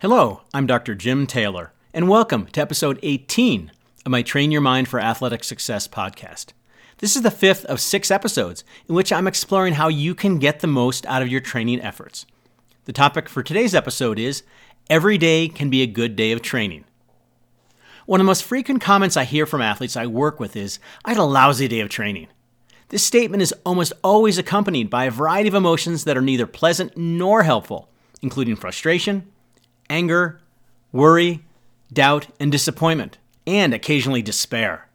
Hello, I'm Dr. Jim Taylor, and welcome to episode 18 of my Train Your Mind for Athletic Success podcast. This is the fifth of six episodes in which I'm exploring how you can get the most out of your training efforts. The topic for today's episode is Every day can be a good day of training. One of the most frequent comments I hear from athletes I work with is, I had a lousy day of training. This statement is almost always accompanied by a variety of emotions that are neither pleasant nor helpful, including frustration, anger, worry, doubt, and disappointment, and occasionally despair.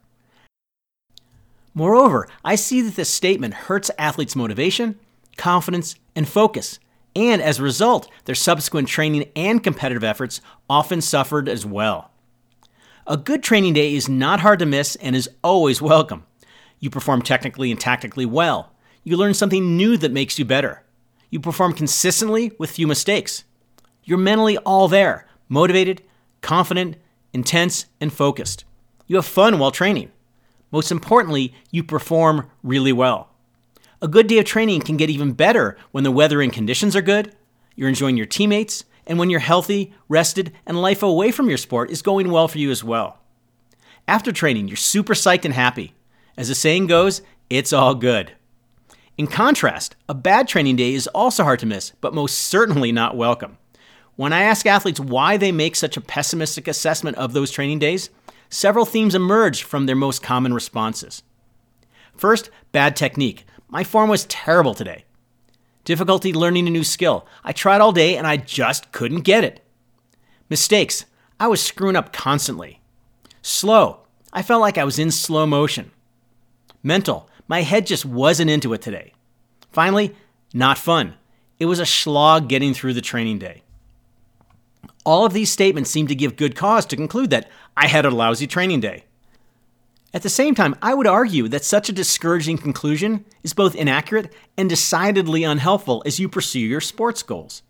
Moreover, I see that this statement hurts athletes' motivation, confidence, and focus, and as a result, their subsequent training and competitive efforts often suffered as well. A good training day is not hard to miss and is always welcome. You perform technically and tactically well. You learn something new that makes you better. You perform consistently with few mistakes. You're mentally all there, motivated, confident, intense, and focused. You have fun while training. Most importantly, you perform really well. A good day of training can get even better when the weather and conditions are good, you're enjoying your teammates, and when you're healthy, rested, and life away from your sport is going well for you as well. After training, you're super psyched and happy. As the saying goes, it's all good. In contrast, a bad training day is also hard to miss, but most certainly not welcome. When I ask athletes why they make such a pessimistic assessment of those training days, several themes emerge from their most common responses. First, bad technique. My form was terrible today. Difficulty learning a new skill. I tried all day and I just couldn't get it. Mistakes. I was screwing up constantly. Slow. I felt like I was in slow motion. Mental. My head just wasn't into it today. Finally, not fun. It was a slog getting through the training day. All of these statements seem to give good cause to conclude that I had a lousy training day. At the same time, I would argue that such a discouraging conclusion is both inaccurate and decidedly unhelpful as you pursue your sports goals.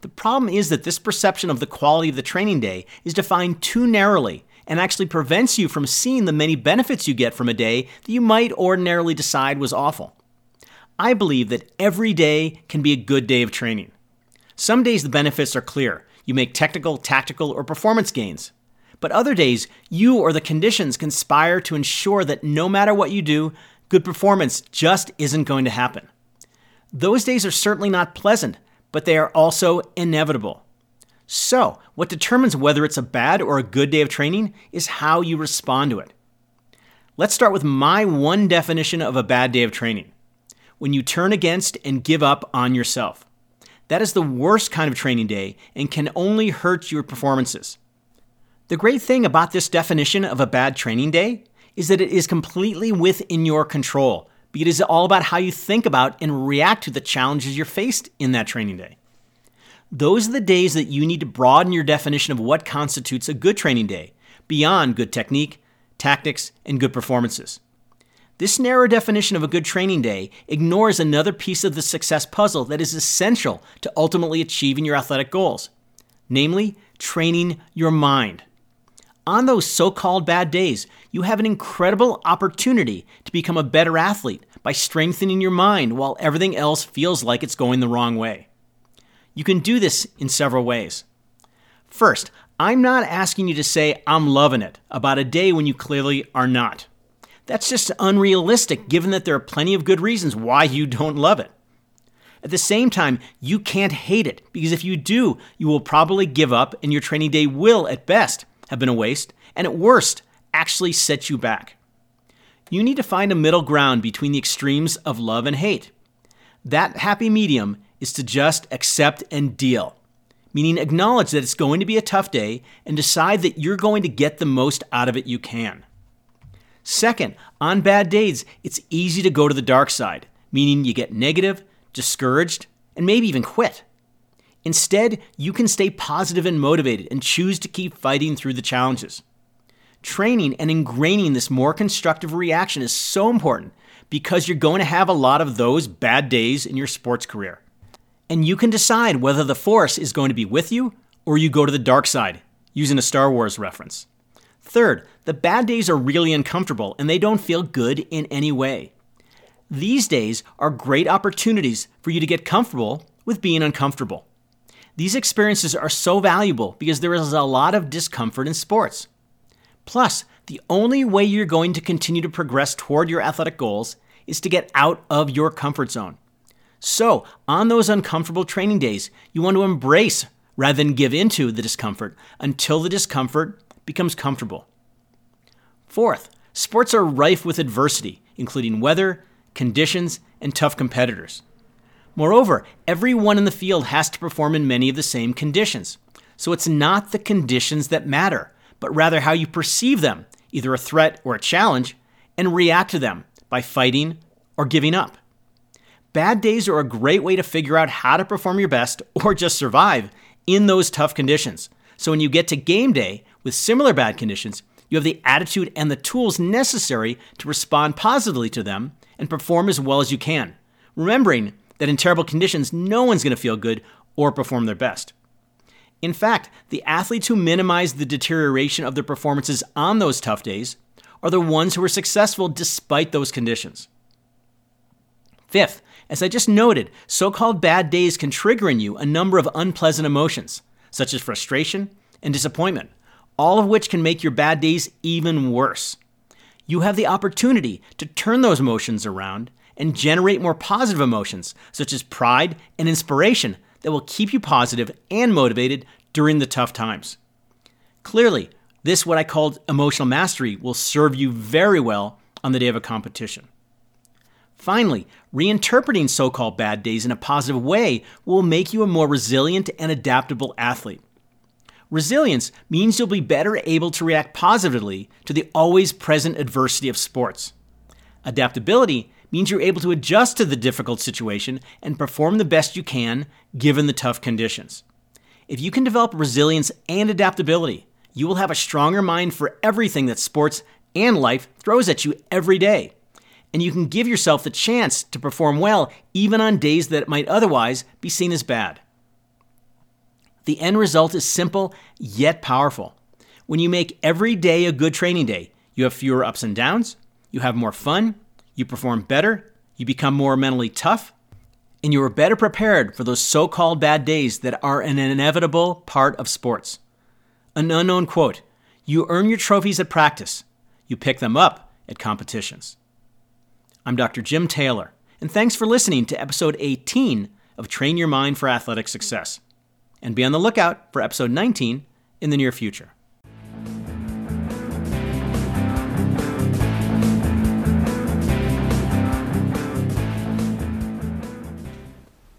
The problem is that this perception of the quality of the training day is defined too narrowly and actually prevents you from seeing the many benefits you get from a day that you might ordinarily decide was awful. I believe that every day can be a good day of training. Some days the benefits are clear you make technical, tactical, or performance gains. But other days, you or the conditions conspire to ensure that no matter what you do, good performance just isn't going to happen. Those days are certainly not pleasant, but they are also inevitable. So, what determines whether it's a bad or a good day of training is how you respond to it. Let's start with my one definition of a bad day of training when you turn against and give up on yourself. That is the worst kind of training day and can only hurt your performances. The great thing about this definition of a bad training day is that it is completely within your control it is all about how you think about and react to the challenges you're faced in that training day. Those are the days that you need to broaden your definition of what constitutes a good training day beyond good technique, tactics, and good performances. This narrow definition of a good training day ignores another piece of the success puzzle that is essential to ultimately achieving your athletic goals, namely, training your mind. On those so called bad days, you have an incredible opportunity to become a better athlete by strengthening your mind while everything else feels like it's going the wrong way. You can do this in several ways. First, I'm not asking you to say, I'm loving it, about a day when you clearly are not. That's just unrealistic given that there are plenty of good reasons why you don't love it. At the same time, you can't hate it because if you do, you will probably give up and your training day will, at best, have been a waste and at worst, actually set you back. You need to find a middle ground between the extremes of love and hate. That happy medium is to just accept and deal, meaning acknowledge that it's going to be a tough day and decide that you're going to get the most out of it you can. Second, on bad days, it's easy to go to the dark side, meaning you get negative, discouraged, and maybe even quit. Instead, you can stay positive and motivated and choose to keep fighting through the challenges. Training and ingraining this more constructive reaction is so important because you're going to have a lot of those bad days in your sports career. And you can decide whether the force is going to be with you or you go to the dark side, using a Star Wars reference. Third, the bad days are really uncomfortable and they don't feel good in any way. These days are great opportunities for you to get comfortable with being uncomfortable. These experiences are so valuable because there is a lot of discomfort in sports. Plus, the only way you're going to continue to progress toward your athletic goals is to get out of your comfort zone. So, on those uncomfortable training days, you want to embrace rather than give into the discomfort until the discomfort becomes comfortable. Fourth, sports are rife with adversity, including weather, conditions, and tough competitors. Moreover, everyone in the field has to perform in many of the same conditions. So it's not the conditions that matter, but rather how you perceive them, either a threat or a challenge, and react to them by fighting or giving up. Bad days are a great way to figure out how to perform your best or just survive in those tough conditions. So when you get to game day with similar bad conditions, you have the attitude and the tools necessary to respond positively to them and perform as well as you can, remembering that in terrible conditions, no one's going to feel good or perform their best. In fact, the athletes who minimize the deterioration of their performances on those tough days are the ones who are successful despite those conditions. Fifth, as I just noted, so called bad days can trigger in you a number of unpleasant emotions, such as frustration and disappointment, all of which can make your bad days even worse. You have the opportunity to turn those emotions around and generate more positive emotions, such as pride and inspiration, that will keep you positive and motivated during the tough times. Clearly, this, what I called emotional mastery, will serve you very well on the day of a competition. Finally, reinterpreting so called bad days in a positive way will make you a more resilient and adaptable athlete. Resilience means you'll be better able to react positively to the always present adversity of sports. Adaptability means you're able to adjust to the difficult situation and perform the best you can given the tough conditions. If you can develop resilience and adaptability, you will have a stronger mind for everything that sports and life throws at you every day. And you can give yourself the chance to perform well even on days that might otherwise be seen as bad. The end result is simple yet powerful. When you make every day a good training day, you have fewer ups and downs, you have more fun, you perform better, you become more mentally tough, and you are better prepared for those so called bad days that are an inevitable part of sports. An unknown quote You earn your trophies at practice, you pick them up at competitions. I'm Dr. Jim Taylor, and thanks for listening to episode 18 of Train Your Mind for Athletic Success. And be on the lookout for episode 19 in the near future.